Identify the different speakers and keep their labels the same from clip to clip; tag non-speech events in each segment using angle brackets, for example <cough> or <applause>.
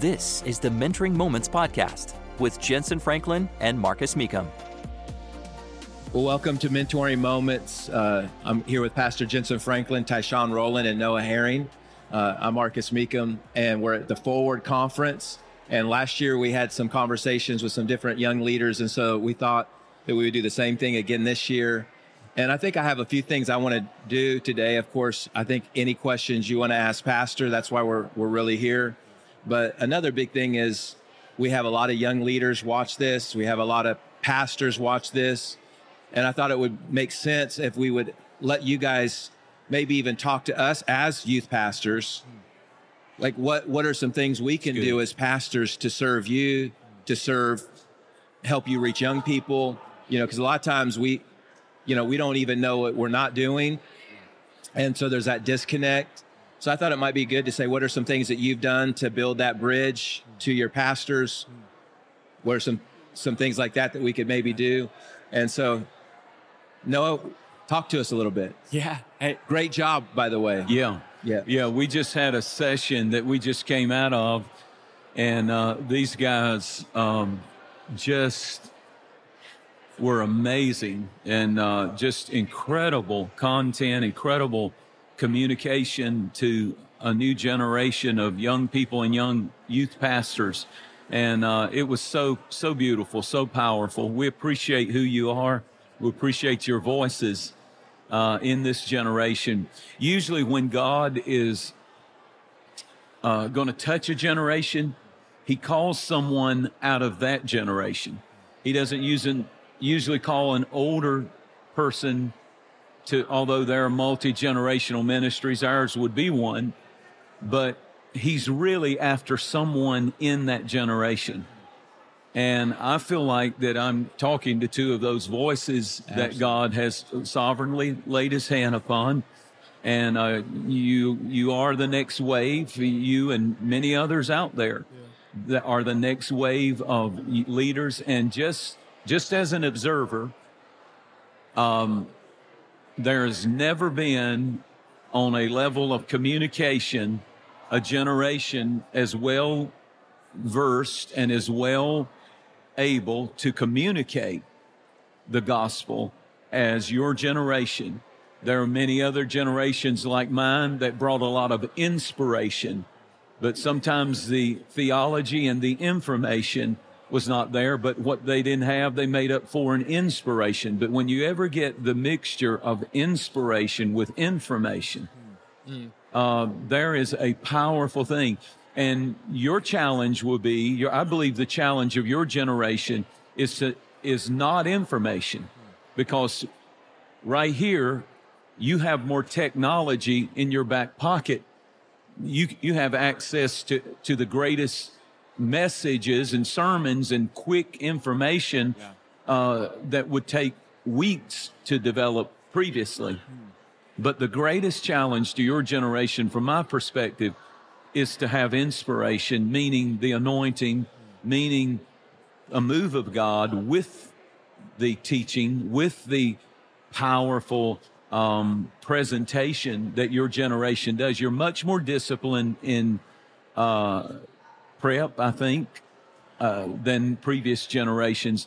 Speaker 1: This is the Mentoring Moments Podcast with Jentezen Franklin and Marcus Mecum.
Speaker 2: Welcome to Mentoring Moments. Uh, I'm here with Pastor Jentezen Franklin, Tyshone Roland, and Noah Herring. Uh, I'm Marcus Mecum, and we're at the Forward Conference. And last year we had some conversations with some different young leaders, and so we thought that we would do the same thing again this year. And I think I have a few things I want to do today. Of course, I think any questions you want to ask Pastor, that's why we're, we're really here. But another big thing is we have a lot of young leaders watch this. We have a lot of pastors watch this. And I thought it would make sense if we would let you guys maybe even talk to us as youth pastors. Like what what are some things we can do as pastors to serve you, to serve help you reach young people, you know, because a lot of times we you know, we don't even know what we're not doing. And so there's that disconnect. So I thought it might be good to say, what are some things that you've done to build that bridge to your pastors? What are some, some things like that that we could maybe do? And so, Noah, talk to us a little bit.
Speaker 3: Yeah. Hey.
Speaker 2: Great job, by the way.
Speaker 4: Yeah.
Speaker 2: Yeah.
Speaker 4: Yeah. We just had a session that we just came out of, and uh, these guys um, just were amazing and uh, just incredible content, incredible communication to a new generation of young people and young youth pastors. And uh, it was so, so beautiful, so powerful. We appreciate who you are. We appreciate your voices uh, in this generation. Usually, when God is uh, going to touch a generation, He calls someone out of that generation. He doesn't usually call an older person to, although there are multi generational ministries, ours would be one, but he's really after someone in that generation. And I feel like that I'm talking to two of those voices Absolutely. that God has sovereignly laid his hand upon. And uh, you, you are the next wave, you and many others out there yeah. that are the next wave of leaders. And just just as an observer, um, there has never been on a level of communication a generation as well versed and as well able to communicate the gospel as your generation. There are many other generations like mine that brought a lot of inspiration, but sometimes the theology and the information was not there, but what they didn't have, they made up for in inspiration. But when you ever get the mixture of inspiration with information, mm. uh, there is a powerful thing. And your challenge will be, your, I believe the challenge of your generation is to, is not information because right here, you have more technology in your back pocket. You, you have access to, to the greatest messages and sermons and quick information yeah. uh, that would take weeks to develop previously. Hmm. But the greatest challenge to your generation, from my perspective, is to have inspiration, meaning the anointing, hmm. meaning a move of God with the teaching, with the powerful um, presentation that your generation does. You're much more disciplined in uh, prep, I think, uh, than previous generations.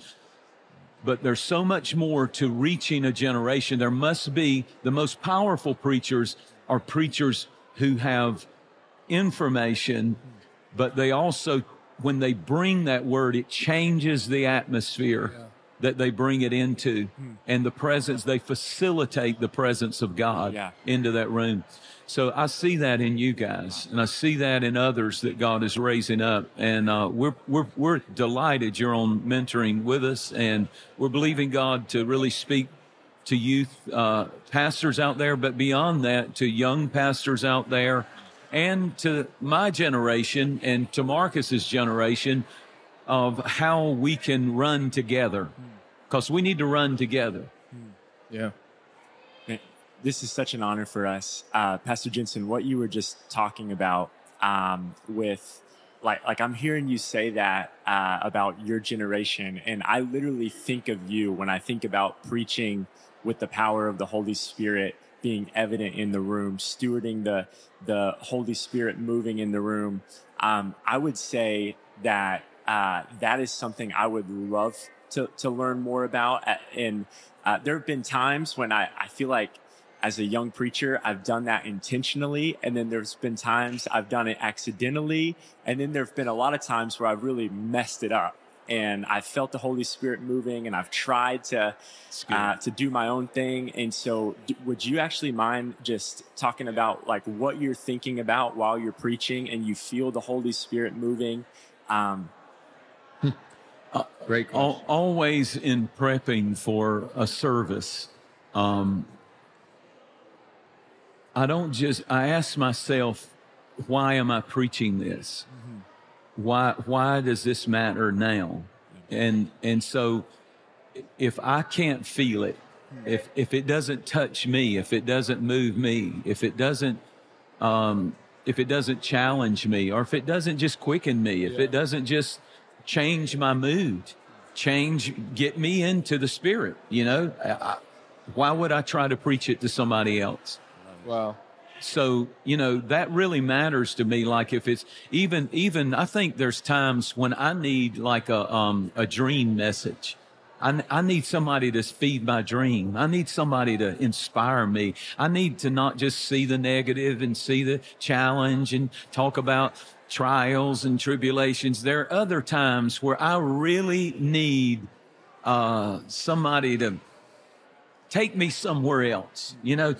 Speaker 4: But there's so much more to reaching a generation. There must be the most powerful preachers are preachers who have information, but they also, when they bring that word, it changes the atmosphere. Yeah that they bring it into hmm. and the presence they facilitate the presence of god yeah. into that room so I see that in you guys, and I see that in others that God is raising up. And uh, we're we're we're delighted you're on mentoring with us, and we're believing God to really speak to youth uh, pastors out there, but beyond that, to young pastors out there, and to my generation and to Marcus's generation of how we can run together, because we need to run together.
Speaker 2: Yeah
Speaker 3: this is such an honor for us. Uh, Pastor Jentezen, what you were just talking about um, with like like I'm hearing you say that uh, about your generation, and I literally think of you when I think about preaching with the power of the Holy Spirit being evident in the room, stewarding the the Holy Spirit moving in the room. Um, I would say that uh, that is something I would love to to learn more about. And uh, there have been times when I, I feel like as a young preacher, I've done that intentionally. And then there's been times I've done it accidentally. And then there've been a lot of times where I've really messed it up and I've felt the Holy Spirit moving, and I've tried to uh, to do my own thing. And so, d- would you actually mind just talking about like what you're thinking about while you're preaching, and you feel the Holy Spirit moving? Um,
Speaker 2: Great. Al-
Speaker 4: always in prepping for a service. Um, I don't just. I ask myself, why am I preaching this? why why does this matter now? And and so if I can't feel it, if if it doesn't touch me, if it doesn't move me, if it doesn't um, if it doesn't challenge me, or if it doesn't just quicken me, if yeah. it doesn't just change my mood, change get me into the spirit, you know, I, why would I try to preach it to somebody else?
Speaker 2: Wow
Speaker 4: so you know that really matters to me like if it's even even i think there's times when i need like a um a dream message I, I need somebody to feed my dream. I need somebody to inspire me. I need to not just see the negative and see the challenge and talk about trials and tribulations. There are other times where I really need uh, somebody to take me somewhere else. You know,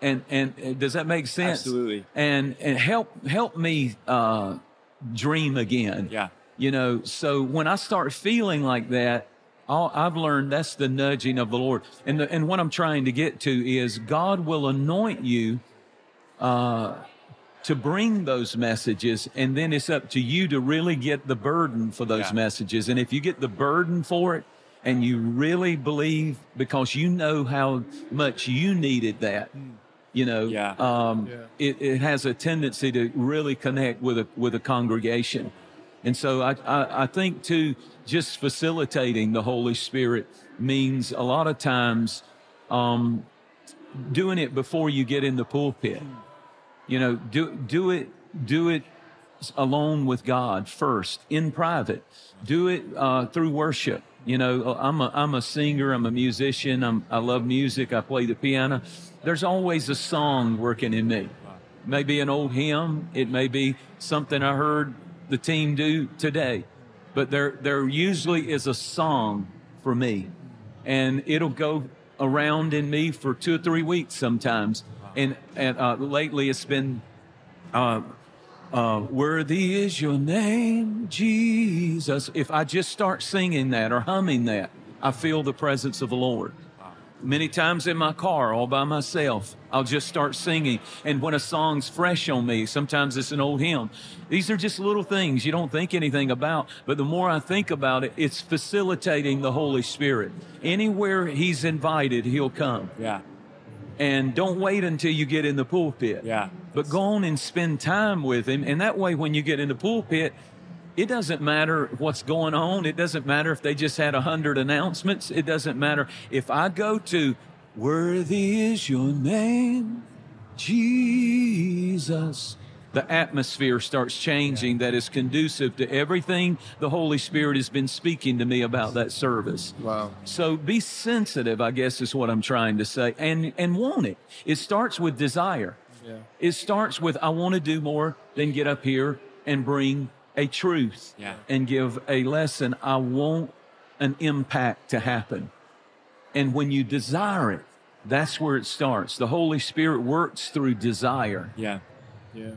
Speaker 4: and and does that make sense?
Speaker 3: Absolutely.
Speaker 4: And and help help me uh, dream again.
Speaker 3: Yeah.
Speaker 4: You know, so when I start feeling like that, all i have learned that's the nudging of the Lord. And the, and what I'm trying to get to is God will anoint you uh, to bring those messages, and then it's up to you to really get the burden for those yeah. messages. And if you get the burden for it, and you really believe because you know how much you needed that. You know,
Speaker 3: yeah.
Speaker 4: Um, yeah. It, it has a tendency to really connect with a with a congregation, and so I, I, I think too, just facilitating the Holy Spirit means a lot of times um, doing it before you get in the pulpit. You know, do do it do it alone with God first in private. Do it uh, through worship. You know, I'm a I'm a singer. I'm a musician. I'm, I love music. I play the piano there's always a song working in me. Maybe an old hymn, it may be something I heard the team do today, but there there usually is a song for me, and it'll go around in me for two or three weeks sometimes. And and uh, lately it's been. Uh, uh, worthy is your name, Jesus. If I just start singing that or humming that, I feel the presence of the Lord. Many times in my car, all by myself, I'll just start singing. And when a song's fresh on me, sometimes it's an old hymn. These are just little things you don't think anything about. But the more I think about it, it's facilitating the Holy Spirit. Anywhere He's invited, He'll come.
Speaker 3: Yeah.
Speaker 4: And don't wait until you get in the pulpit.
Speaker 3: Yeah.
Speaker 4: But go on and spend time with Him. And that way, when you get in the pulpit, it doesn't matter what's going on. It doesn't matter if they just had a hundred announcements. It doesn't matter if I go to worthy is your name, Jesus. The atmosphere starts changing that is conducive to everything the Holy Spirit has been speaking to me about that service.
Speaker 2: Wow.
Speaker 4: So be sensitive, I guess is what I'm trying to say, and, and want it. It starts with desire. Yeah. It starts with, I want to do more than get up here and bring a truth
Speaker 3: yeah.
Speaker 4: and give a lesson, I want an impact to happen. And when you desire it, that's where it starts. The Holy Spirit works through desire.
Speaker 3: Yeah.
Speaker 2: Yeah.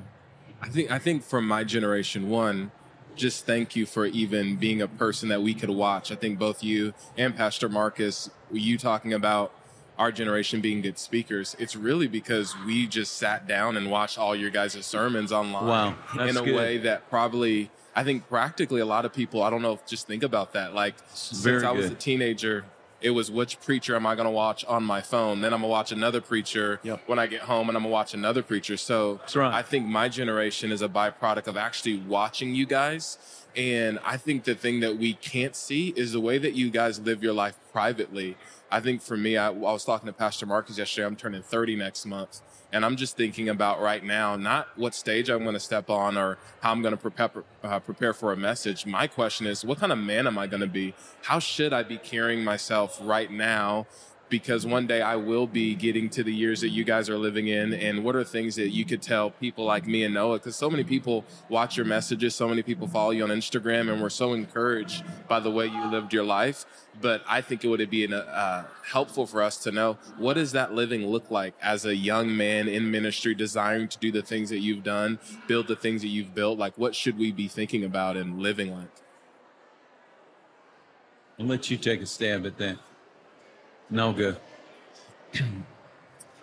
Speaker 2: I think I think from my generation, one, just thank you for even being a person that we could watch. I think both you and Pastor Marcus, you talking about our generation being good speakers, it's really because we just sat down and watched all your guys' sermons online
Speaker 4: wow,
Speaker 2: in a
Speaker 4: good.
Speaker 2: way that probably I think practically a lot of people I don't know just think about that. Like since I was a teenager, it was which preacher am I going to watch on my phone? Then I'm going to watch another preacher
Speaker 3: yep.
Speaker 2: when I get home, and I'm going to watch another preacher. So
Speaker 4: right.
Speaker 2: I think my generation is a byproduct of actually watching you guys. And I think the thing that we can't see is the way that you guys live your life privately
Speaker 5: I think for me, I, I was talking to Pastor Marcus yesterday. I'm turning 30 next month. And I'm just thinking about right now, not what stage I'm going to step on or how I'm going to prepare, uh, prepare for a message. My question is, what kind of man am I going to be? How should I be carrying myself right now because one day I will be getting to the years that you guys are living in. And what are things that you could tell people like me and Noah? Because so many people watch your messages, so many people follow you on Instagram, and we're so encouraged by the way you lived your life. But I think it would be an, uh, helpful for us to know what does that living look like as a young man in ministry, desiring to do the things that you've done, build the things that you've built. Like, what should we be thinking about and living like?
Speaker 4: I'll let you take a stab at that. No good.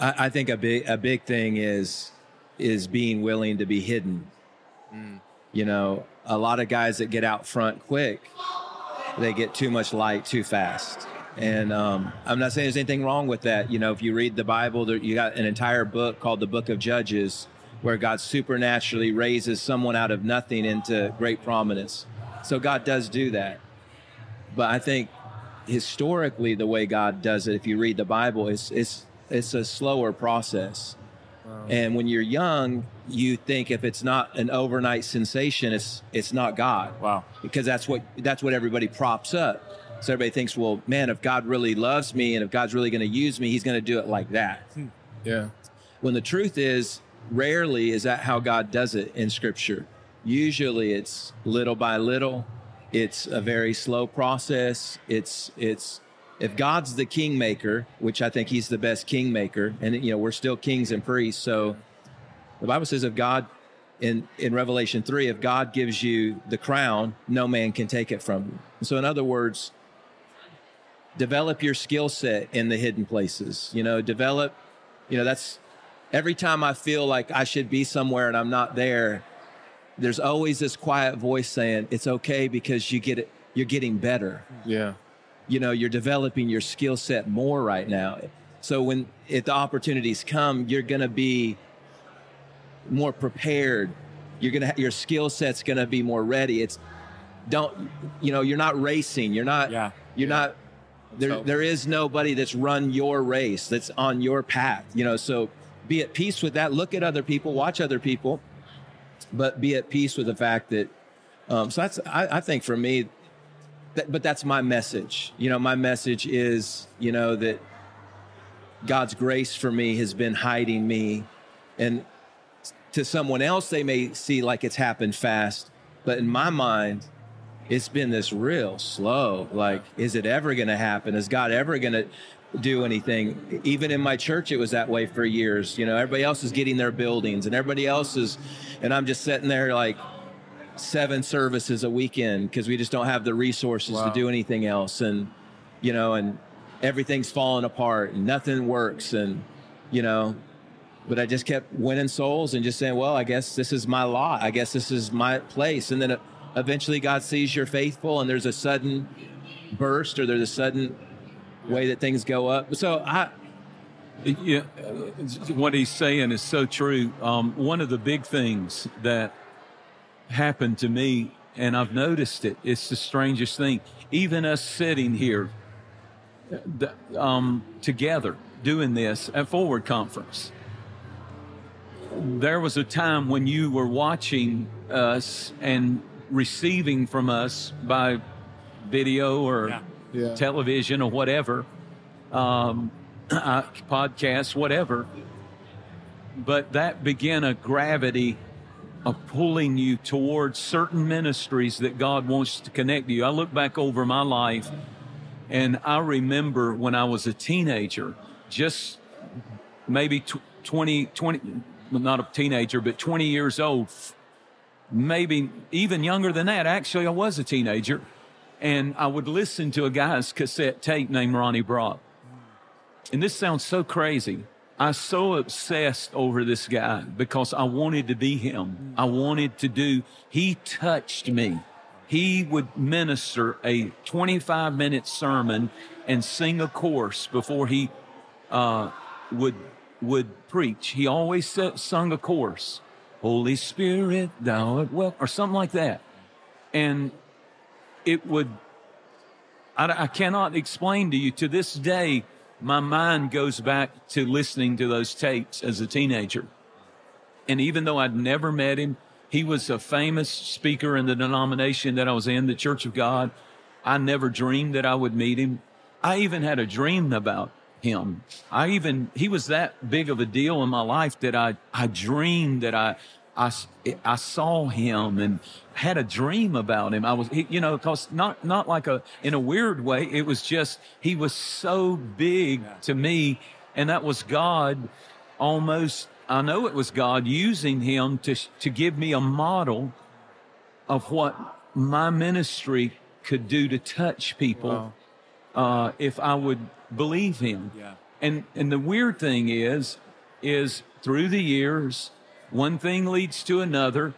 Speaker 2: I, I, think a big a big thing is is being willing to be hidden. Mm. You know, a lot of guys that get out front quick, they get too much light too fast. And um, I'm not saying there's anything wrong with that. You know, if you read the Bible, there, you got an entire book called the Book of Judges, where God supernaturally raises someone out of nothing into great prominence. So God does do that. But I think historically the way God does it, if you read the Bible, it's it's it's a slower process. Wow. And when you're young, you think if it's not an overnight sensation, it's it's not God.
Speaker 3: Wow.
Speaker 2: Because that's what that's what everybody props up. So everybody thinks, well, man, if God really loves me and if God's really going to use me, He's going to do it like that.
Speaker 5: Hmm. Yeah.
Speaker 2: When the truth is, rarely is that how God does it in Scripture. Usually, it's little by little, it's a very slow process. It's it's if God's the kingmaker, which I think He's the best kingmaker, and you know we're still kings and priests. So the Bible says if God in in Revelation three, if God gives you the crown, no man can take it from you. So in other words, develop your skill set in the hidden places. You know, develop. You know that's every time I feel like I should be somewhere and I'm not there there's always this quiet voice saying it's okay because you get it you're getting better.
Speaker 5: Yeah.
Speaker 2: You know you're developing your skill set more right now. So when if the opportunities come you're going to be more prepared. You're going to your skill set's going to be more ready. It's don't you know you're not racing. You're not
Speaker 3: yeah.
Speaker 2: you're
Speaker 3: yeah.
Speaker 2: not there so. there is nobody that's run your race that's on your path you know? So be at peace with that. Look at other people watch other people but be at peace with the fact that. Um, so that's I, I think for me, that, but that's my message. You know, my message is you know that God's grace for me has been hiding me, and to someone else they may see like it's happened fast, but in my mind, it's been this real slow. Like, is it ever going to happen? Is God ever going to do anything. Even in my church, it was that way for years. You know, everybody else is getting their buildings and everybody else is, and I'm just sitting there like seven services a weekend because we just don't have the resources wow. to do anything else. And, you know, and everything's falling apart and nothing works. And, you know, but I just kept winning souls and just saying, well, I guess this is my lot. I guess this is my place. And then uh, eventually God sees you're faithful and there's a sudden burst or there's a sudden way that things go up. So I.
Speaker 4: Yeah, what he's saying is so true. Um, one of the big things that happened to me, and I've noticed it, it's the strangest thing. Even us sitting here um, together doing this at Forward Conference, there was a time when you were watching us and receiving from us by video or yeah yeah. television or whatever, um, <clears throat> podcasts, whatever. But that began a gravity of pulling you towards certain ministries that God wants to connect you. I look back over my life and I remember when I was a teenager, just maybe 20, 20, not a teenager, but 20 years old, maybe even younger than that. Actually, I was a teenager and I would listen to a guy's cassette tape named Ronnie Brock. And this sounds so crazy. I was so obsessed over this guy because I wanted to be him. I wanted to do, he touched me. He would minister a 25 minute sermon and sing a course before he uh, would, would preach. He always sung a course. Holy Spirit, thou art well, or something like that. And it would I, I cannot explain to you. To this day, my mind goes back to listening to those tapes as a teenager. And even though I'd never met him, he was a famous speaker in the denomination that I was in, the Church of God. I never dreamed that I would meet him. I even had a dream about him. I even, he was that big of a deal in my life that I, I dreamed that I, I, I saw him and had a dream about him. I was, you know, cause not, not like a, in a weird way. It was just, he was so big to me. And that was God almost, I know it was God using him to, to give me a model of what my ministry could do to touch people. Wow. Uh, if I would believe him. Yeah. And, and the weird thing is, is through the years, one thing leads to another.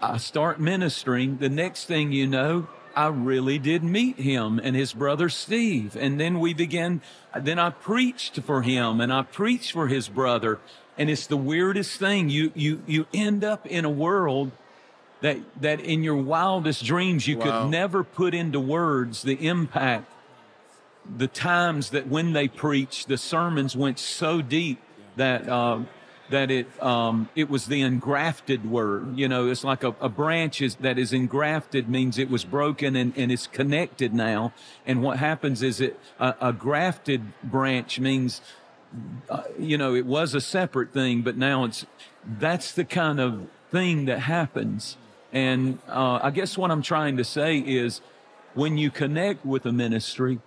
Speaker 4: I start ministering. The next thing you know, I really did meet him and his brother Steve. And then we began, then I preached for him and I preached for his brother. And it's the weirdest thing. You, you, you end up in a world that, that in your wildest dreams, you wow. could never put into words the impact, the times that when they preached, the sermons went so deep that, uh, that it um, it was the engrafted word. You know, it's like a, a branch is, that is engrafted means it was broken and, and it's connected now. And what happens is it a, a grafted branch means uh, you know it was a separate thing, but now it's that's the kind of thing that happens. And uh, I guess what I'm trying to say is when you connect with a ministry,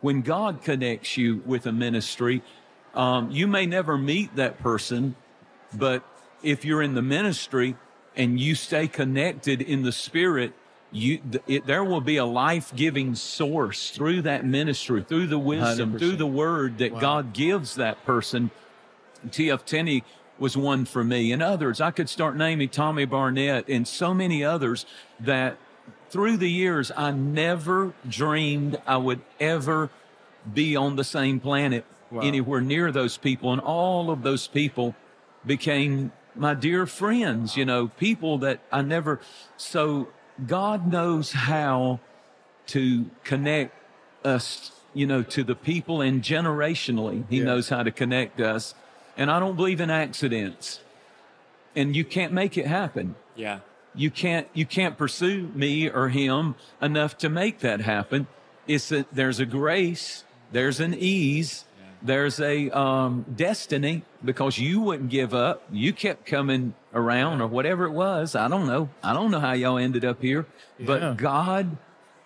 Speaker 4: when God connects you with a ministry, um, you may never meet that person, but if you're in the ministry and you stay connected in the spirit, you it, there will be a life-giving source through that ministry, through the wisdom, 100%. through the word that wow. God gives that person. T.F. Tenney was one for me, and others. I could start naming Tommy Barnett and so many others that through the years I never dreamed I would ever be on the same planet wow. anywhere near those people. And all of those people became my dear friends, you know, people that I never. So God knows how to connect us, you know, to the people and generationally, He yeah. knows how to connect us. And I don't believe in accidents. And you can't make it happen.
Speaker 3: Yeah.
Speaker 4: You can't, you can't pursue me or him enough to make that happen. It's that there's a grace, there's an ease, there's a um, destiny because you wouldn't give up. You kept coming around or whatever it was. I don't know. I don't know how y'all ended up here, yeah. but God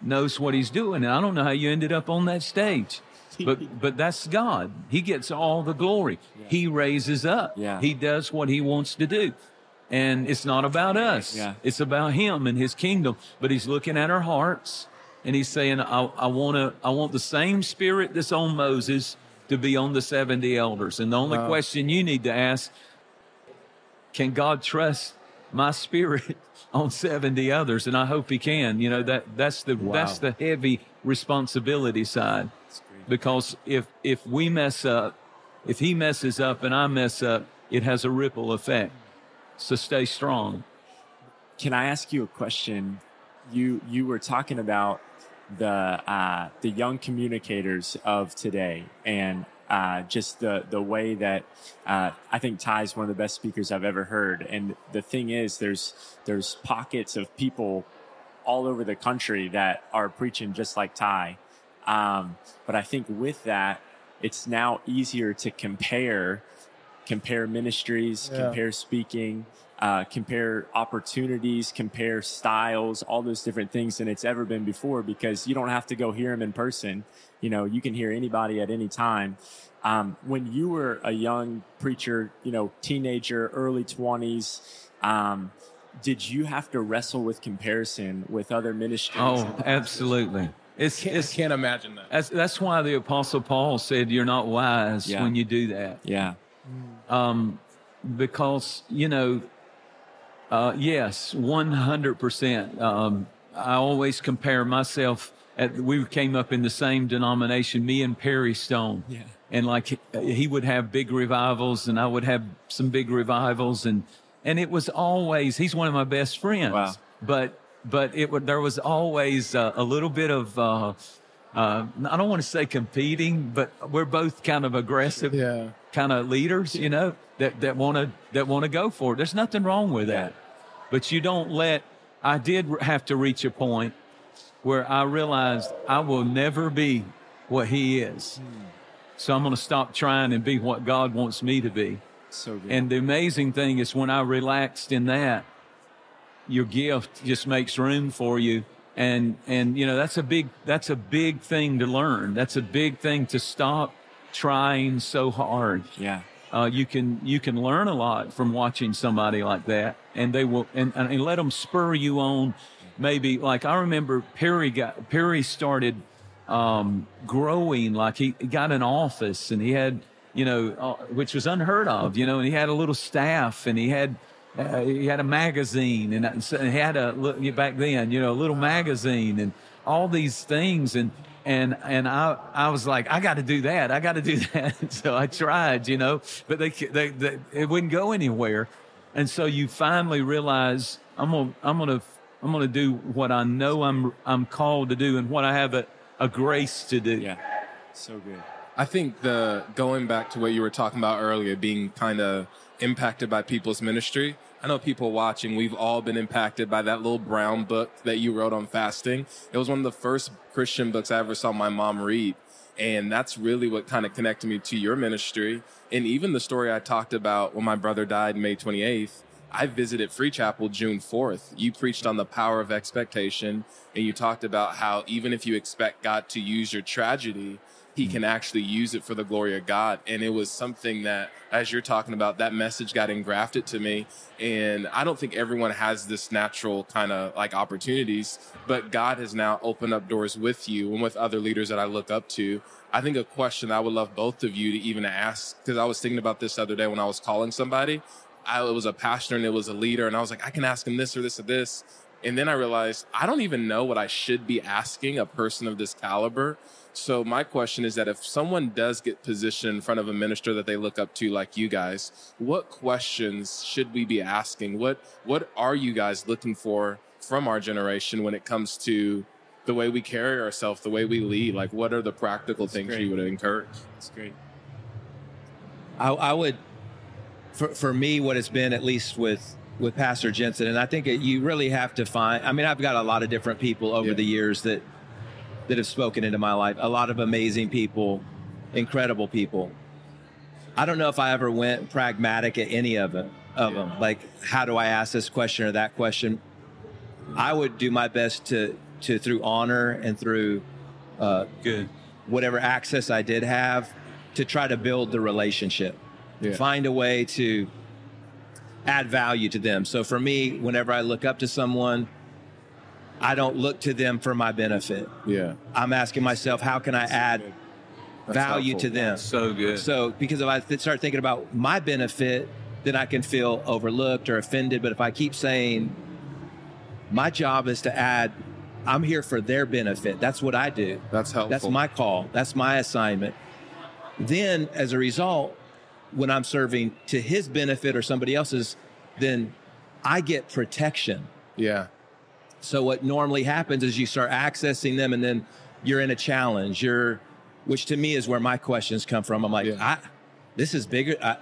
Speaker 4: knows what he's doing. And I don't know how you ended up on that stage. But <laughs> but that's God. He gets all the glory. Yeah. He raises up. Yeah. He does what he wants to do. And it's not about us. Yeah. It's about him and his kingdom. But he's looking at our hearts and he's saying, I, I want to, I want the same spirit that's on Moses to be on the 70 elders. And the only wow. question you need to ask, can God trust my spirit <laughs> on 70 others? And I hope he can. You know, that, that's the, wow. that's the heavy responsibility side. Because if, if we mess up, if he messes up and I mess up, it has a ripple effect. So stay strong.
Speaker 3: Can I ask you a question? You, you were talking about the uh, the young communicators of today and uh, just the the way that uh, I think Ty is one of the best speakers I've ever heard. And the thing is, there's there's pockets of people all over the country that are preaching just like Ty. Um, but I think with that, it's now easier to compare compare ministries, yeah. compare speaking, uh, compare opportunities, compare styles, all those different things than it's ever been before because you don't have to go hear them in person. You know, you can hear anybody at any time. Um, when you were a young preacher, you know, teenager, early 20s, um, did you have to wrestle with comparison with other ministries?
Speaker 4: Oh, absolutely.
Speaker 5: It's, can't, it's, can't imagine that.
Speaker 4: That's, that's why the Apostle Paul said, You're not wise yeah. when you do that.
Speaker 3: Yeah.
Speaker 4: Um, because, you know, uh, yes, 100%. Um, I always compare myself at, we came up in the same denomination, me and Perry Stone.
Speaker 3: Yeah.
Speaker 4: And like he would have big revivals and I would have some big revivals and, and it was always, he's one of my best friends. Wow. But, but it would, there was always uh, a little bit of, uh, uh, I don't want to say competing, but we're both kind of aggressive
Speaker 5: Yeah.
Speaker 4: kind of leaders, you know, that, that want to, that want to go for it. There's nothing wrong with that. But you don't let, I did have to reach a point where I realized I will never be what he is. Hmm. So I'm going to stop trying and be what God wants me to be.
Speaker 3: So good.
Speaker 4: And the amazing thing is when I relaxed in that, your gift just makes room for you. And, and, you know, that's a big, that's a big thing to learn. That's a big thing to stop trying so hard.
Speaker 3: yeah.
Speaker 4: Uh, you can, you can learn a lot from watching somebody like that and they will, and, and let them spur you on. Maybe like I remember Perry got, Perry started, um, growing like he got an office and he had, you know, uh, which was unheard of, you know, and he had a little staff and he had, uh, he had a magazine and, and he had a back then, you know, a little magazine and all these things and and and I I was like I got to do that I got to do <laughs> that so I tried you know but they, they they it wouldn't go anywhere and so you finally realize I'm gonna I'm gonna I'm gonna do what I know I'm I'm called to do and what I have a, a grace to do
Speaker 3: Yeah. So good.
Speaker 5: I think the going back to what you were talking about earlier, being kind of impacted by people's ministry. I know people watching, we've all been impacted by that little brown book that you wrote on fasting. It was one of the first Christian books I ever saw my mom read. And that's really what kind of connected me to your ministry. And even the story I talked about when my brother died May 28th, I visited Free Chapel June 4th. You preached on the power of expectation and you talked about how even if you expect God to use your tragedy, he hmm. can actually use it for the glory of God. And it was something that, as you're talking about, that message got engrafted to me. And I don't think everyone has this natural kind of like opportunities, but God has now opened up doors with you and with other leaders that I look up to. I think a question I would love both of you to even ask, because I was thinking about this the other day when I was calling somebody. I, it was a pastor and it was a leader, and I was like, I can ask him this or this or this. And then I realized I don't even know what I should be asking a person of this caliber. So my question is that if someone does get positioned in front of a minister that they look up to like you guys, what questions should we be asking? What what are you guys looking for from our generation when it comes to the way we carry ourselves, the way we lead? Like what are the practical things
Speaker 3: great.
Speaker 5: you would encourage?
Speaker 3: That's great.
Speaker 2: I, I would, for, for me, what it's been, at least with, with Pastor Jentezen, and I think it, you really have to find, I mean, I've got a lot of different people over
Speaker 5: Yeah.
Speaker 2: the years that, that have spoken into my life, a lot of amazing people, incredible people. I don't know if I ever went pragmatic at any of it, of them. Like, how do I ask this question or that question? I would do my best to, to through honor and through uh,
Speaker 4: good
Speaker 2: whatever access I did have to try to build the relationship.
Speaker 5: Yeah.
Speaker 2: Find a way to add value to them. So for me, whenever I look up to someone, I don't look to them for my benefit.
Speaker 5: Yeah.
Speaker 2: I'm asking myself, how can I add
Speaker 5: That's
Speaker 2: value
Speaker 5: helpful.
Speaker 2: to them?
Speaker 4: so good
Speaker 2: So, because if I th- start thinking about my benefit, then I can feel overlooked or offended. But if I keep saying, my job is to add, I'm here for their benefit. That's what I do.
Speaker 5: That's helpful.
Speaker 2: That's my call. That's my assignment. Then, as a result, when I'm serving to his benefit or somebody else's, then I get protection.
Speaker 5: Yeah.
Speaker 2: So what normally happens is you start accessing them, and then you're in a challenge. You're, which to me is where my questions come from. I'm like,
Speaker 5: Yeah.
Speaker 2: I, this is bigger. I,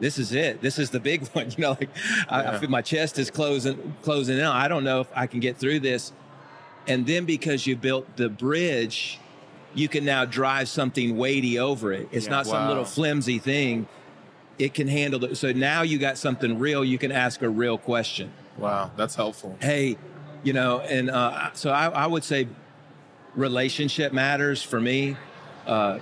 Speaker 2: this is it. This is the big <laughs> one. You know, like I, I feel my chest is closing, closing in. I don't know if I can get through this. And then because you built the bridge, you can now drive something weighty over it. It's
Speaker 3: Yeah.
Speaker 2: not some little flimsy thing. It can handle it. So now you got something real. You can ask a real question
Speaker 5: Wow. That's helpful.
Speaker 2: hey, you know, and uh, so I, I would say relationship matters for me. Uh,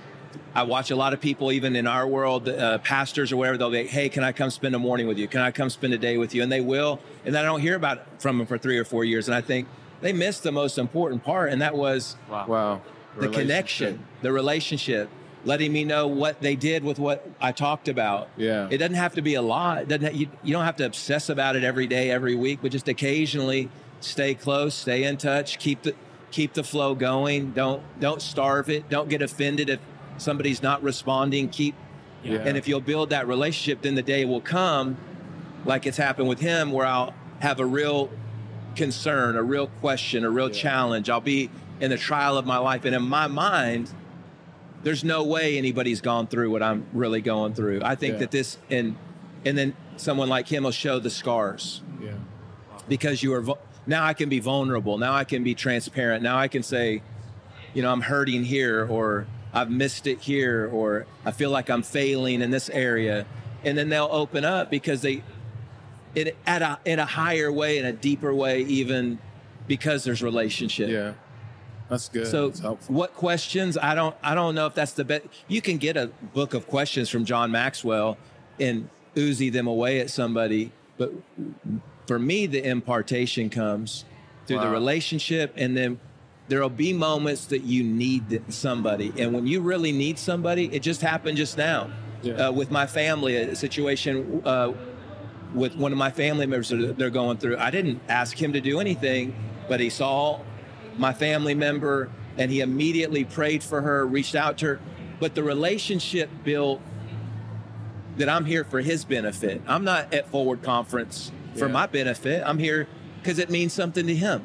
Speaker 2: I watch a lot of people, even in our world, uh, pastors or whatever, they'll be, hey, can I come spend a morning with you? Can I come spend a day with you? And they will. And then I don't hear about it from them for three or four years. And I think they missed the most important part, and that was
Speaker 3: Wow.
Speaker 5: Wow.
Speaker 2: the connection, the relationship, letting me know what they did with what I talked about.
Speaker 5: Yeah.
Speaker 2: It doesn't have to be a lot. It doesn't. You, you don't have to obsess about it every day, every week, but just occasionally stay close, stay in touch, keep the keep the flow going. Don't don't starve it. Don't get offended if somebody's not responding. Keep
Speaker 5: Yeah.
Speaker 2: and if you'll build that relationship, then the day will come, like it's happened with him, where I'll have a real concern, a real question, a real challenge. I'll be in the trial of my life. And in my mind, there's no way anybody's gone through what I'm really going through. I think
Speaker 5: Yeah.
Speaker 2: that this and and then someone like him will show the scars
Speaker 5: Yeah.
Speaker 2: because you are now I can be vulnerable. Now I can be transparent. Now I can say, you know, I'm hurting here or I've missed it here or I feel like I'm failing in this area. And then they'll open up because they it at a in a higher way, in a deeper way, even because there's relationship.
Speaker 5: Yeah. That's good.
Speaker 2: So
Speaker 5: That's
Speaker 2: what questions? I don't I don't know if that's the best. You can get a book of questions from John Maxwell and oozy them away at somebody, but for me the impartation comes through the relationship and then there'll be moments that you need somebody and when you really need somebody it just happened just now
Speaker 5: Yeah.
Speaker 2: uh, with my family a situation uh, with one of my family members that they're going through. I didn't ask him to do anything, but he saw my family member and he immediately prayed for her, reached out to her. But the relationship built that I'm here for his benefit. I'm not at Forward Conference for
Speaker 5: Yeah.
Speaker 2: my benefit. I'm here because it means something to him.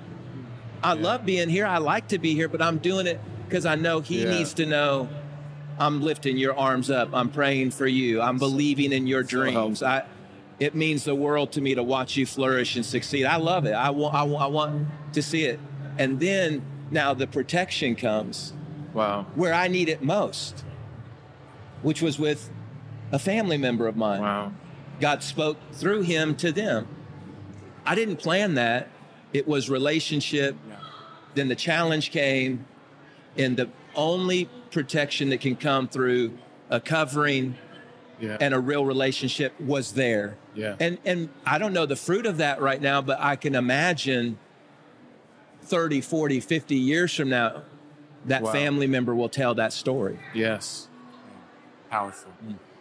Speaker 2: I love being here. I like to be here, but I'm doing it because I know he
Speaker 5: Yeah.
Speaker 2: needs to know I'm lifting your arms up. I'm praying for you. I'm believing in your dreams. I, it means the world to me to watch you flourish and succeed. I love it. I want, I want, I want to see it. And then now the protection comes
Speaker 5: wow.
Speaker 2: where I need it most, which was with a family member of mine.
Speaker 5: Wow.
Speaker 2: God spoke through him to them. I didn't plan that. It was relationship. Then the challenge came, and the only protection that can come through a covering
Speaker 5: Yeah.
Speaker 2: and a real relationship was there.
Speaker 5: Yeah.
Speaker 2: And and I don't know the fruit of that right now, but I can imagine 30, 40, 50 years from now that
Speaker 5: Wow.
Speaker 2: family member will tell that story.
Speaker 5: yes.
Speaker 3: Powerful.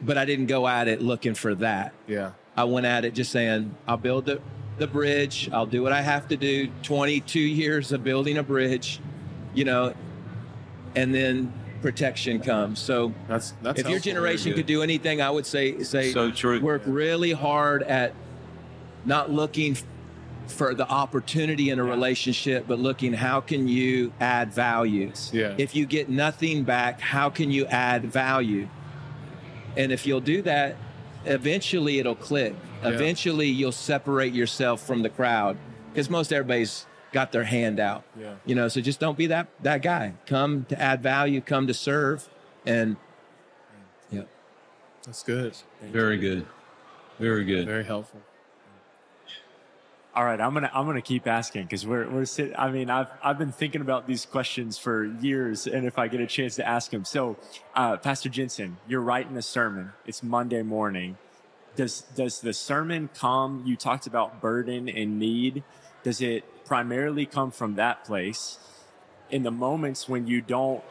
Speaker 2: But I didn't go at it looking for that.
Speaker 5: Yeah.
Speaker 2: I went at it just saying, I'll build the, the bridge. I'll do what I have to do. 22 years of building a bridge, you know, and then protection comes. So
Speaker 5: That's that's
Speaker 2: if your generation could do anything, I would say, say
Speaker 4: So true.
Speaker 2: work really hard at not looking for the opportunity in a relationship, but looking how can you add value?
Speaker 5: Yeah.
Speaker 2: If you get nothing back, how can you add value? And if you'll do that, eventually it'll click.
Speaker 5: Yeah.
Speaker 2: Eventually you'll separate yourself from the crowd because most everybody's got their hand out.
Speaker 5: Yeah.
Speaker 2: You know, so just don't be that that guy. Come to add value, come to serve and yeah.
Speaker 5: That's good.
Speaker 4: Very good. Very good.
Speaker 5: Very helpful.
Speaker 3: All right, I'm gonna I'm gonna keep asking because we're we're sit. I mean, I've I've been thinking about these questions for years, and if I get a chance to ask them, so uh, Pastor Jentezen, you're writing a sermon. It's Monday morning. Does does the sermon come? You talked about burden and need. Does it primarily come from that place? In the moments when you don't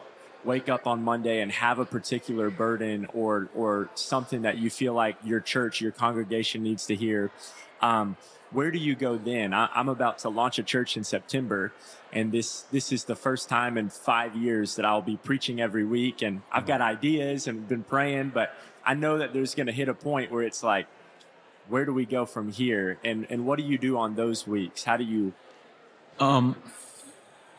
Speaker 3: wake up on Monday and have a particular burden or or something that you feel like your church, your congregation needs to hear, um, where do you go then? I, I'm about to launch a church in September, and this this is the first time in five years that I'll be preaching every week, and I've got ideas and been praying, but I know that there's going to hit a point where it's like, where do we go from here? And and what do you do on those weeks? How do you?
Speaker 4: Um,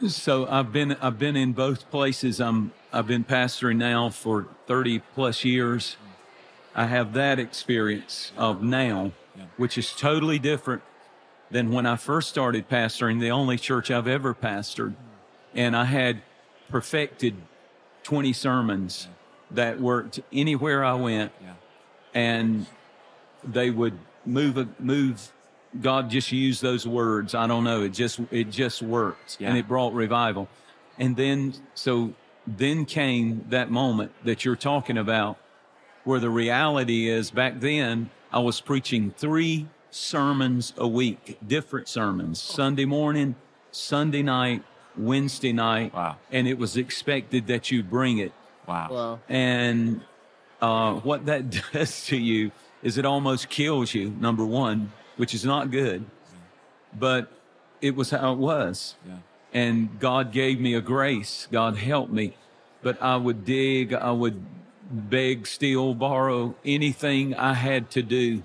Speaker 4: so I've been I've been in both places. I'm I've been pastoring now for thirty plus years. I have that experience of now, which is totally different than when I first started pastoring. The only church I've ever pastored, and I had perfected twenty sermons that worked anywhere I went,
Speaker 3: Yeah.
Speaker 4: and they would move a move god just used those words. I don't know. It just it just worked. And it brought revival. And then so then came that moment that you're talking about where the reality is back then i was preaching three sermons a week different sermons sunday morning sunday night wednesday night
Speaker 3: Wow.
Speaker 4: and it was expected that you bring it
Speaker 3: Wow.
Speaker 5: Wow.
Speaker 4: and uh, what that <laughs> does to you is it almost kills you, number one, which is not good. But it was how it was.
Speaker 3: Yeah.
Speaker 4: And God gave me a grace. God helped me. But I would dig, I would beg, steal, borrow anything I had to do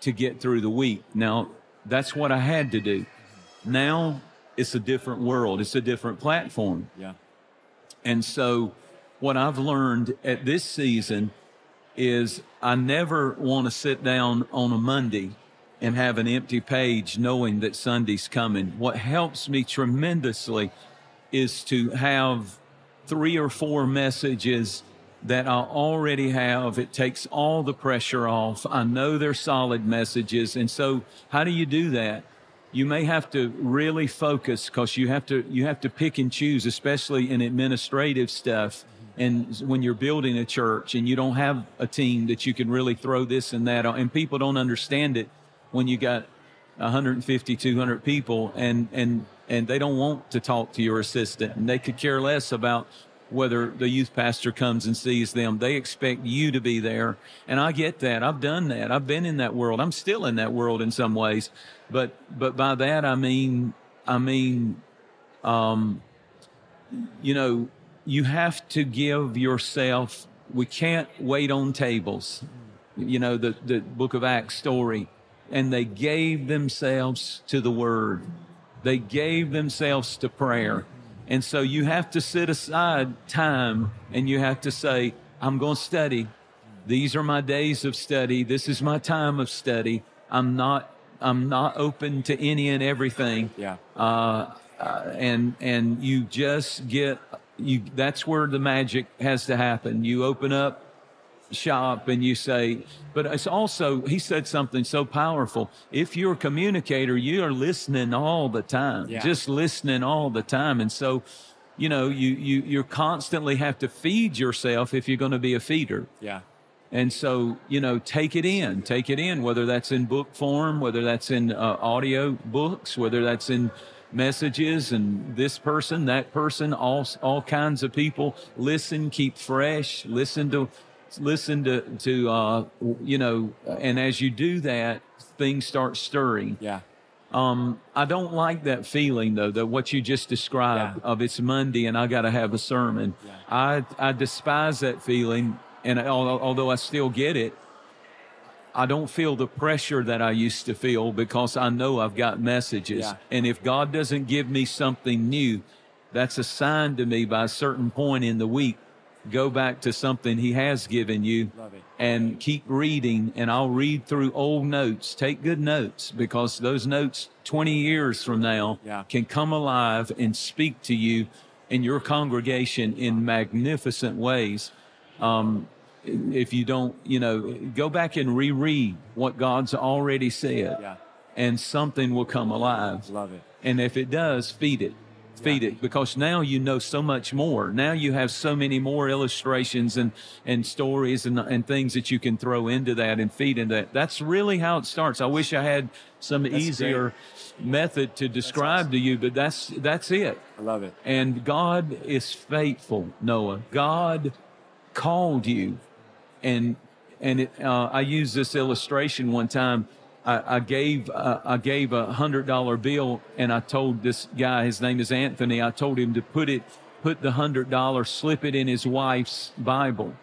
Speaker 4: to get through the week. Now, that's what I had to do. Now, it's a different world. It's a different platform.
Speaker 3: Yeah.
Speaker 4: And so, what I've learned at this season is I never want to sit down on a Monday and have an empty page knowing that Sunday's coming. What helps me tremendously is to have three or four messages that I already have. It takes all the pressure off. I know they're solid messages. And so, how do you do that? You may have to really focus because you have to you have to pick and choose, especially in administrative stuff. And when you're building a church and you don't have a team that you can really throw this and that on, and people don't understand it when you got 150, 200 people and, and, and they don't want to talk to your assistant and they could care less about whether the youth pastor comes and sees them. They expect you to be there. And I get that. I've done that. I've been in that world. I'm still in that world in some ways. But, but by that, I mean, I mean, um, you know, you have to give yourself, we can't wait on tables. You know, the, the book of Acts story. And they gave themselves to the word. They gave themselves to prayer. And so you have to set aside time and you have to say, I'm going to study. These are my days of study. This is my time of study. I'm not, I'm not open to any and everything.
Speaker 3: Yeah.
Speaker 4: Uh, uh, and, and you just get, you, that's where the magic has to happen. You open up shop and you say, but it's also, he said something so powerful. If you're a communicator, you are listening all the time,
Speaker 3: Yeah.
Speaker 4: just listening all the time. And so, you know, you, you, you constantly have to feed yourself if you're going to be a feeder.
Speaker 3: Yeah.
Speaker 4: And so, you know, take it in, take it in, whether that's in book form, whether that's in uh, audio books, whether that's in messages and this person, that person, all, all kinds of people. Listen, keep fresh, listen to, listen to, to, uh, you know, and as you do that, things start stirring.
Speaker 3: Yeah.
Speaker 4: Um, I don't like that feeling though, that what you just described
Speaker 3: Yeah.
Speaker 4: of it's Monday and I got to have a sermon.
Speaker 3: Yeah.
Speaker 4: I, I despise that feeling. And al- although I still get it, I don't feel the pressure that I used to feel because I know I've got messages.
Speaker 3: Yeah.
Speaker 4: And if God doesn't give me something new, that's a sign to me by a certain point in the week. Go back to something He has given you and keep reading. And I'll read through old notes. Take good notes because those notes 20 years from now
Speaker 3: Yeah.
Speaker 4: can come alive and speak to you and your congregation in magnificent ways. Um, if you don't, you know, go back and reread what God's already said,
Speaker 3: Yeah.
Speaker 4: and something will come alive.
Speaker 3: Love it.
Speaker 4: And if it does, feed it. Feed it because now you know so much more. Now you have so many more illustrations and, and stories and, and things that you can throw into that and feed into that. That's really how it starts. I wish I had some easier method to describe to you, but that's, that's it.
Speaker 3: I love it.
Speaker 4: And God is faithful, Noah. God called you, and and it, uh, I used this illustration one time. I, I gave uh, I gave a hundred dollar bill, and I told this guy, his name is Anthony. I told him to put it, put the hundred dollars, slip it in his wife's Bible,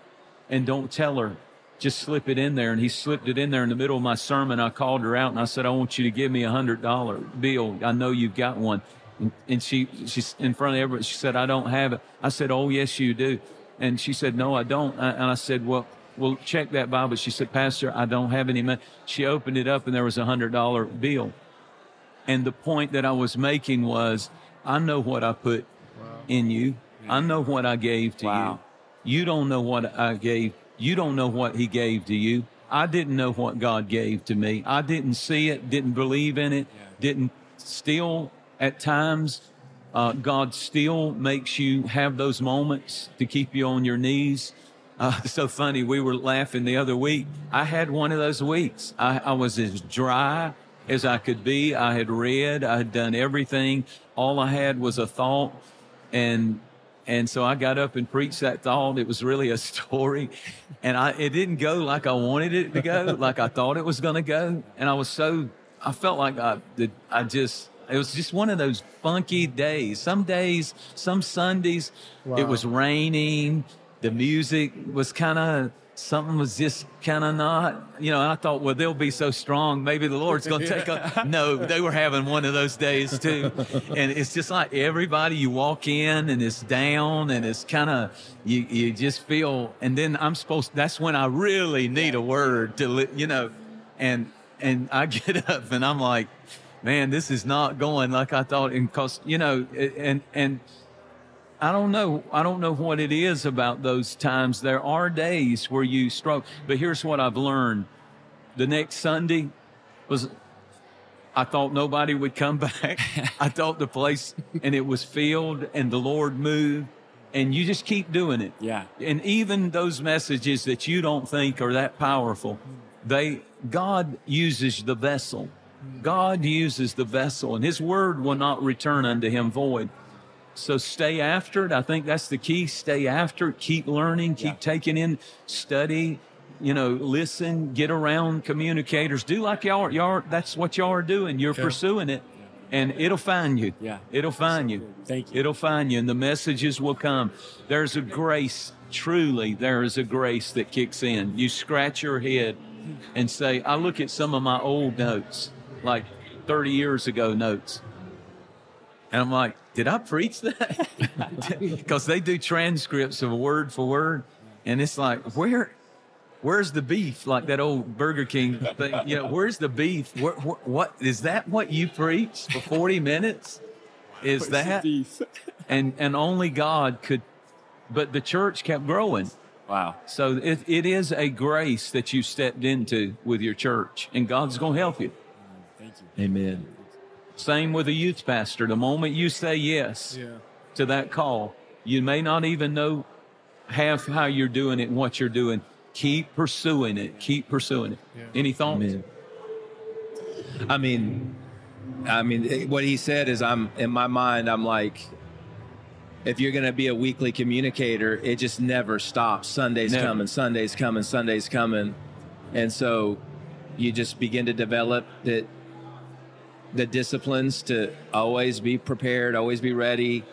Speaker 4: and don't tell her. Just slip it in there. And he slipped it in there in the middle of my sermon. I called her out and I said, I want you to give me a hundred dollar bill. I know you've got one. And, and she, she's in front of everybody. She said, I don't have it. I said, Oh, yes, you do. And she said, No, I don't. And I said, Well, well, check that Bible. She said, Pastor, I don't have any money. She opened it up and there was a hundred dollar bill. And the point that I was making was, I know what I put in you. I know what I gave to
Speaker 3: Wow.
Speaker 4: you. You don't know what I gave. You don't know what he gave to you. I didn't know what God gave to me. I didn't see it, didn't believe in it, didn't still at times uh, God still makes you have those moments to keep you on your knees. Uh, <laughs> so funny. We were laughing the other week. I had one of those weeks. I, I was as dry as I could be. I had read. I had done everything. All I had was a thought, and and so I got up and preached that thought. It was really a <laughs> story, and I it didn't go like I wanted it to go, like I thought it was going to go. And I was so I felt like I did. I just it was just one of those funky days. Some days, some Sundays, it was raining. The music was kind of something was just kind of not, you know, I thought, well, they'll be so strong. Maybe the Lord's going to take a, <laughs> no, they were having one of those days too. And it's just like everybody, you walk in and it's down and it's kind of, you, you just feel, and then I'm supposed, that's when I really need a word to, you know, and, and I <laughs> get up and I'm like, man, this is not going like I thought. And cause, you know, and, and, I don't know. I don't know what it is about those times. There are days where you struggle, but here's what I've learned. The next Sunday was, I thought nobody would come <laughs> back. I thought the place and it was filled and the Lord moved and you just keep doing it.
Speaker 3: Yeah.
Speaker 4: And even those messages that you don't think are that powerful, they, God uses the vessel. God uses the vessel and his word will not return unto him void. So stay after it. I think that's the key. Stay after it. Keep learning. Keep yeah. taking in, study. You know, listen. Get around communicators. Do like y'all. Are, y'all. Are, that's what y'all are doing. You're okay. pursuing it, and it'll find you.
Speaker 3: Yeah,
Speaker 4: it'll find you.
Speaker 3: Thank you.
Speaker 4: It'll find you, and the messages will come. There's a grace. Truly, there is a grace that kicks in. You scratch your head and say, "I look at some of my old notes, like 30 years ago notes." And I'm like, did I preach that? <laughs> Because they do transcripts of word for word. And it's like, where, where's the beef? Like that old Burger King thing. You know, where's the beef? What, what, what is that what you preach for 40 minutes? Is that? and, and only God could, but the church kept growing.
Speaker 3: Wow.
Speaker 4: So it, it is a grace that you stepped into with your church, and God's going to help you.
Speaker 3: Thank you.
Speaker 2: Amen.
Speaker 4: Same with a youth pastor. The moment you say yes
Speaker 5: yeah.
Speaker 4: to that call, you may not even know half how you're doing it and what you're doing. Keep pursuing it. Keep pursuing it. Yeah. Any thoughts?
Speaker 2: Amen. I mean, I mean, what he said is, I'm in my mind, I'm like, if you're going to be a weekly communicator, it just never stops. Sundays never. coming, Sundays coming, Sundays coming, and so you just begin to develop that the disciplines to always be prepared, always be ready.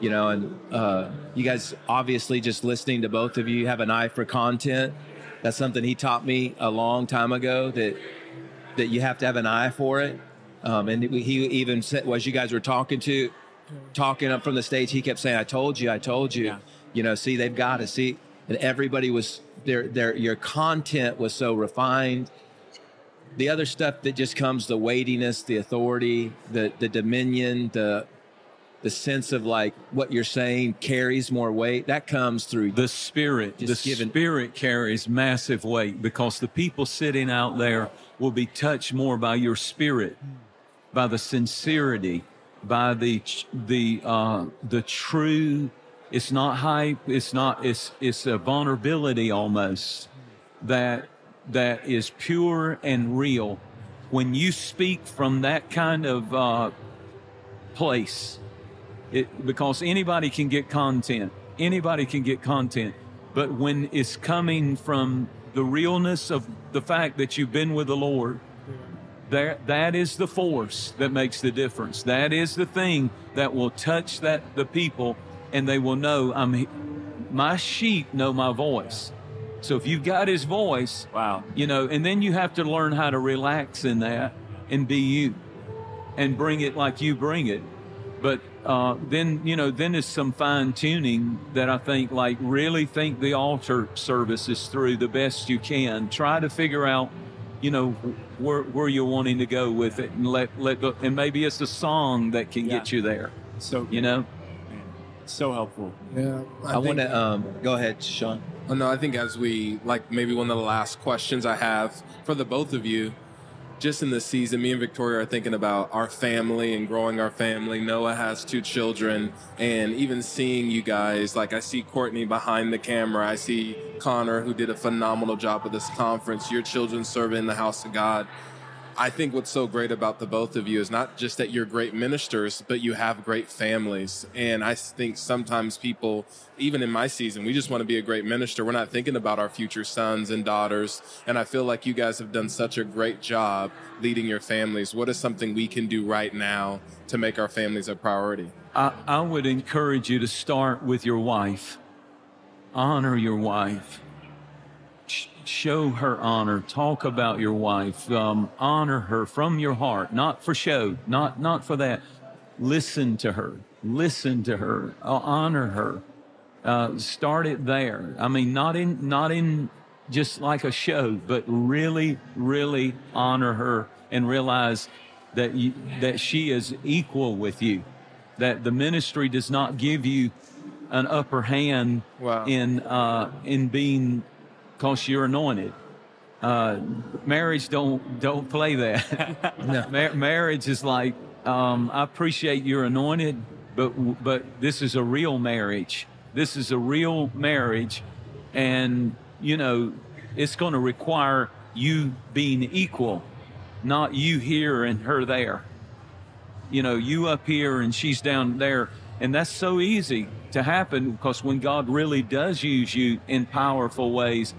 Speaker 2: You know, and uh, you guys obviously just listening to both of you have an eye for content. That's something he taught me a long time ago that that you have to have an eye for it. Um, and he even said, as you guys were talking to, talking up from the stage, he kept saying, "I told you, I told you." Yeah. You know, see, they've got to see, and everybody was their their your content was so refined the other stuff that just comes the weightiness the authority the the dominion the the sense of like what you're saying carries more weight that comes through
Speaker 4: the spirit the given. spirit carries massive weight because the people sitting out there will be touched more by your spirit by the sincerity by the the uh the true it's not hype it's not it's it's a vulnerability almost that that is pure and real, when you speak from that kind of uh, place, it, because anybody can get content, anybody can get content, but when it's coming from the realness of the fact that you've been with the Lord, there, that is the force that makes the difference. That is the thing that will touch that the people, and they will know I'm. My sheep know my voice. So if you've got his voice,
Speaker 3: wow,
Speaker 4: you know, and then you have to learn how to relax in that and be you and bring it like you bring it. But uh, then, you know, then there's some fine tuning that I think, like, really think the altar service is through the best you can. Try to figure out, you know, where where you're wanting to go with it, and let let go, and maybe it's a song that can yeah. get you there.
Speaker 3: So
Speaker 4: you know,
Speaker 3: so helpful.
Speaker 5: Yeah,
Speaker 2: I, I want to um, go ahead, Sean.
Speaker 5: Oh, no, I think as we like maybe one of the last questions I have for the both of you, just in this season, me and Victoria are thinking about our family and growing our family. Noah has two children, and even seeing you guys, like I see Courtney behind the camera, I see Connor, who did a phenomenal job with this conference, your children serving in the house of God. I think what's so great about the both of you is not just that you're great ministers, but you have great families. And I think sometimes people, even in my season, we just want to be a great minister. We're not thinking about our future sons and daughters. And I feel like you guys have done such a great job leading your families. What is something we can do right now to make our families a priority?
Speaker 4: I, I would encourage you to start with your wife. Honor your wife. Show her honor. Talk about your wife. Um, honor her from your heart, not for show, not not for that. Listen to her. Listen to her. Uh, honor her. Uh, start it there. I mean, not in not in just like a show, but really, really honor her and realize that you, that she is equal with you. That the ministry does not give you an upper hand
Speaker 5: Wow.
Speaker 4: in uh, in being because you're anointed. Uh, marriage don't don't play that. <laughs> Mar- marriage is like um, I appreciate you're anointed, but but this is a real marriage. This is a real marriage, and you know it's going to require you being equal, not you here and her there you know, you up here and she's down there. And that's so easy to happen because when God really does use you in powerful ways,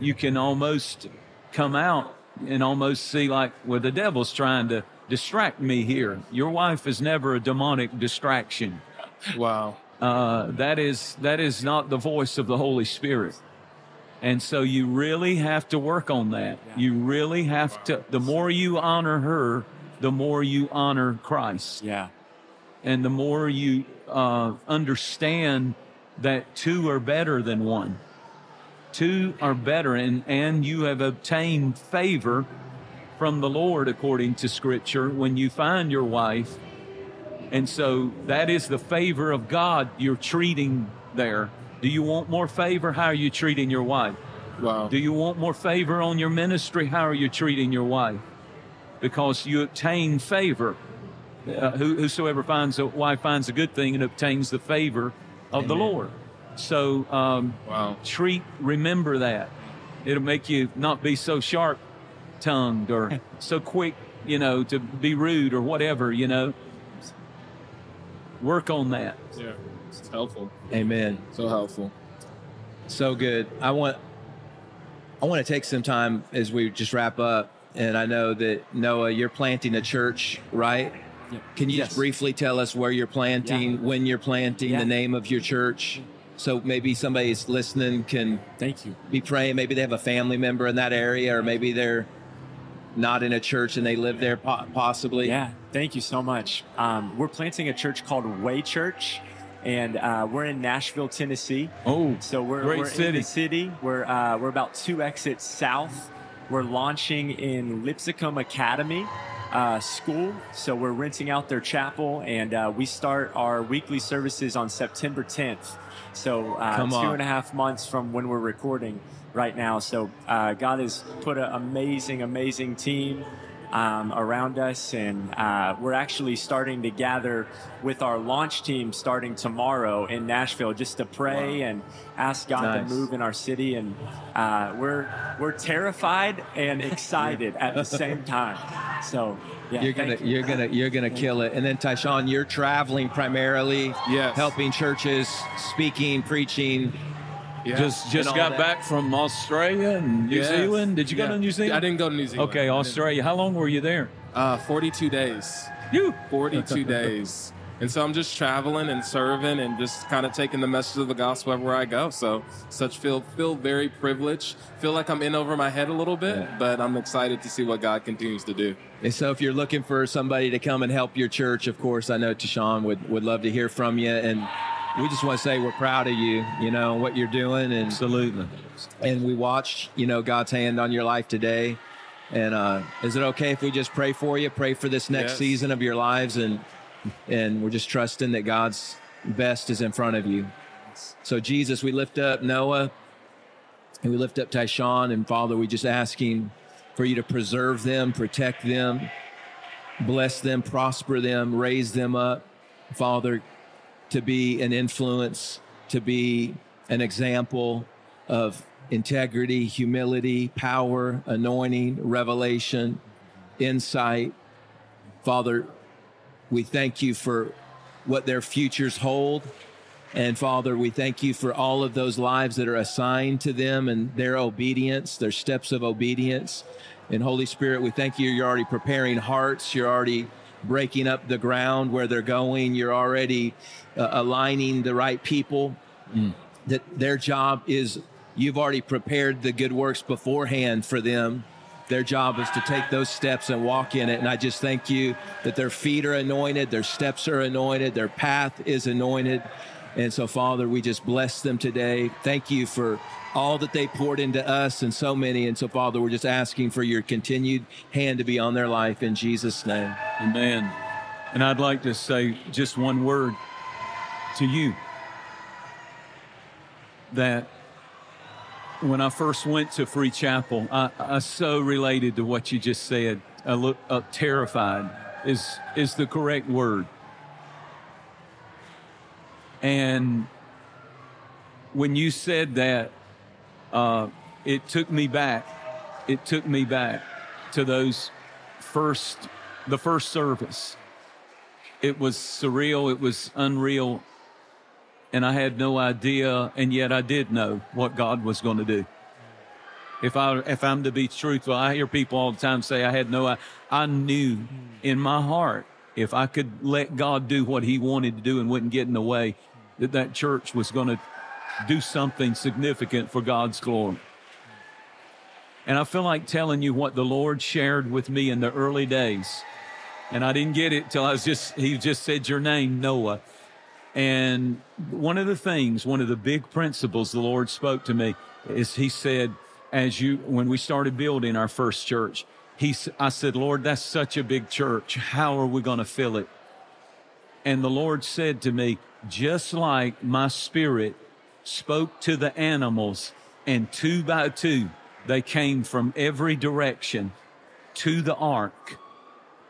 Speaker 4: you can almost come out and almost see like, well, the devil's trying to distract me here. Your wife is never a demonic distraction.
Speaker 5: Wow.
Speaker 4: Uh, that is that is not the voice of the Holy Spirit. And so you really have to work on that. You really have to. The more you honor her, the more you honor Christ
Speaker 3: Yeah.
Speaker 4: and the more you uh, understand that two are better than one. Two are better, and, and you have obtained favor from the Lord according to Scripture when you find your wife. And so that is the favor of God you're treating there. Do you want more favor? How are you treating your wife?
Speaker 5: Wow.
Speaker 4: Do you want more favor on your ministry? How are you treating your wife? Because you obtain favor. Uh, who, whosoever finds a wife finds a good thing and obtains the favor of the Lord. So um,
Speaker 5: Wow.
Speaker 4: treat, remember that. It'll make you not be so sharp tongued or <laughs> so quick, you know, to be rude or whatever, you know. Work on that.
Speaker 5: Yeah. It's helpful.
Speaker 2: Amen.
Speaker 5: So helpful.
Speaker 2: So good. I want I want to take some time as we just wrap up. And I know that Noah, you're planting a church, right?
Speaker 3: Yeah.
Speaker 2: Can you
Speaker 3: Yes.
Speaker 2: just briefly tell us where you're planting,
Speaker 3: Yeah.
Speaker 2: when you're planting,
Speaker 3: Yeah.
Speaker 2: the name of your church? So maybe somebody's listening can
Speaker 3: Thank you.
Speaker 2: be praying. Maybe they have a family member in that area, or maybe they're not in a church and they live there, possibly.
Speaker 3: Yeah, thank you so much. Um, we're planting a church called Way Church, and uh, we're in Nashville, Tennessee.
Speaker 4: Oh,
Speaker 3: So we're,
Speaker 4: Great
Speaker 3: we're in
Speaker 4: city.
Speaker 3: the city. We're uh, we're about two exits south. We're launching in Lipscomb Academy uh, School. So we're renting out their chapel, and uh, we start our weekly services on September 10th. So uh,
Speaker 2: on.
Speaker 3: and a half months from when we're recording right now. So uh, God has put an amazing, amazing team. Um, around us, and uh, we're actually starting to gather with our launch team starting tomorrow in Nashville just to pray and ask God
Speaker 2: Nice.
Speaker 3: to move in our city. And uh, we're we're terrified and <laughs> excited at the same time. So yeah,
Speaker 2: You're gonna,
Speaker 3: you.
Speaker 2: you're gonna, you're gonna kill it. And then Tyshone, you're traveling primarily,
Speaker 5: Yes.
Speaker 2: helping churches, speaking, preaching.
Speaker 5: Yeah.
Speaker 4: just just got
Speaker 2: that.
Speaker 4: back from Australia and New
Speaker 5: Yes.
Speaker 4: Zealand. Did you go to New Zealand?
Speaker 5: I didn't go to New Zealand.
Speaker 4: Okay, Australia. How long were you there?
Speaker 5: Uh, 42 days.
Speaker 4: You.
Speaker 5: 42 days. And so I'm just traveling and serving and just kind of taking the message of the gospel everywhere I go. So such feel feel very privileged. Feel like I'm in over my head a little bit, but I'm excited to see what God continues to do.
Speaker 2: And so, if you're looking for somebody to come and help your church, of course, I know Tyshone would, would love to hear from you. And we just want to say we're proud of you, you know, what you're doing. And
Speaker 4: Absolutely.
Speaker 2: and we watched, you know, God's hand on your life today. And uh, is it okay if we just pray for you? Pray for this next
Speaker 5: Yes.
Speaker 2: season of your lives, and and we're just trusting that God's best is in front of you. So Jesus, we lift up Noah, and we lift up Tyshone, and Father, we just asking for you to preserve them, protect them, bless them, prosper them, raise them up, Father, to be an influence, to be an example of integrity, humility, power, anointing, revelation, insight. Father, we thank you for what their futures hold. And Father, we thank you for all of those lives that are assigned to them and their obedience, their steps of obedience. And Holy Spirit, we thank you. You're already preparing hearts. You're already breaking up the ground where they're going. You're already uh, aligning the right people. That their job is You've already prepared the good works beforehand for them. Their job is to take those steps and walk in it. And I just thank you that their feet are anointed, their steps are anointed, their path is anointed. And so, Father, we just bless them today. Thank you for all that they poured into us and so many. And so, Father, we're just asking for your continued hand to be on their life in Jesus' name.
Speaker 4: Amen. And I'd like to say just one word to you that when I first went to Free Chapel, I, I so related to what you just said. I look uh, terrified is is the correct word. And when you said that, uh, it took me back. It took me back to those first, the first service. It was surreal. It was unreal and I had no idea, and yet I did know what God was going to do. If I if I'm to be truthful, I hear people all the time say I had no I, I knew in my heart if I could let God do what he wanted to do and wouldn't get in the way that that church was going to do something significant for God's glory. And I feel like telling you what the Lord shared with me in the early days. And I didn't get it till I was just he just said your name Noah. And one of the things, one of the big principles the Lord spoke to me is He said, as you, when we started building our first church, he, I said, Lord, that's such a big church. How are we going to fill it? And the Lord said to me, just like my spirit spoke to the animals, and two by two, they came from every direction to the ark.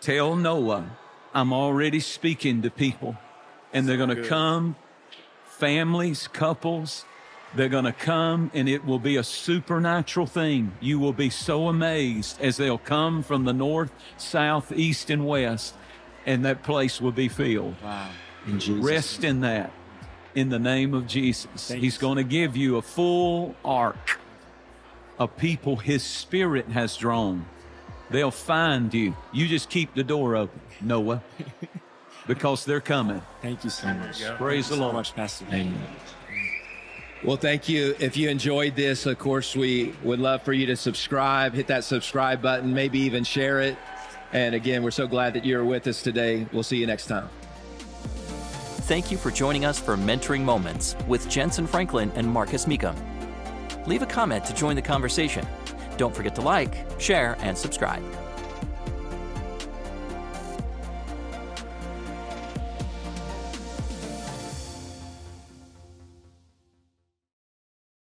Speaker 4: Tell Noah, I'm already speaking to people and they're going to come, families, couples. They're going to come and it will be a supernatural thing. You will be so amazed as they'll come from the north, south, east, and west, and that place will be filled.
Speaker 3: Wow.
Speaker 2: In Jesus.
Speaker 4: Rest in that in the name of Jesus.
Speaker 3: Thanks.
Speaker 4: He's going to give you a full ark of people his spirit has drawn. They'll find you. You just keep the door open, Noah. <laughs> because they're coming.
Speaker 3: Thank you so much.
Speaker 4: Praise
Speaker 3: Thank
Speaker 4: the Lord.
Speaker 3: so much, Pastor.
Speaker 2: Amen. Well, thank you. If you enjoyed this, of course, we would love for you to subscribe, hit that subscribe button, maybe even share it. And again, we're so glad that you're with us today. We'll see you next time.
Speaker 1: Thank you for joining us for Mentoring Moments with Jentezen Franklin and Marcus Mecum. Leave a comment to join the conversation. Don't forget to like, share, and subscribe.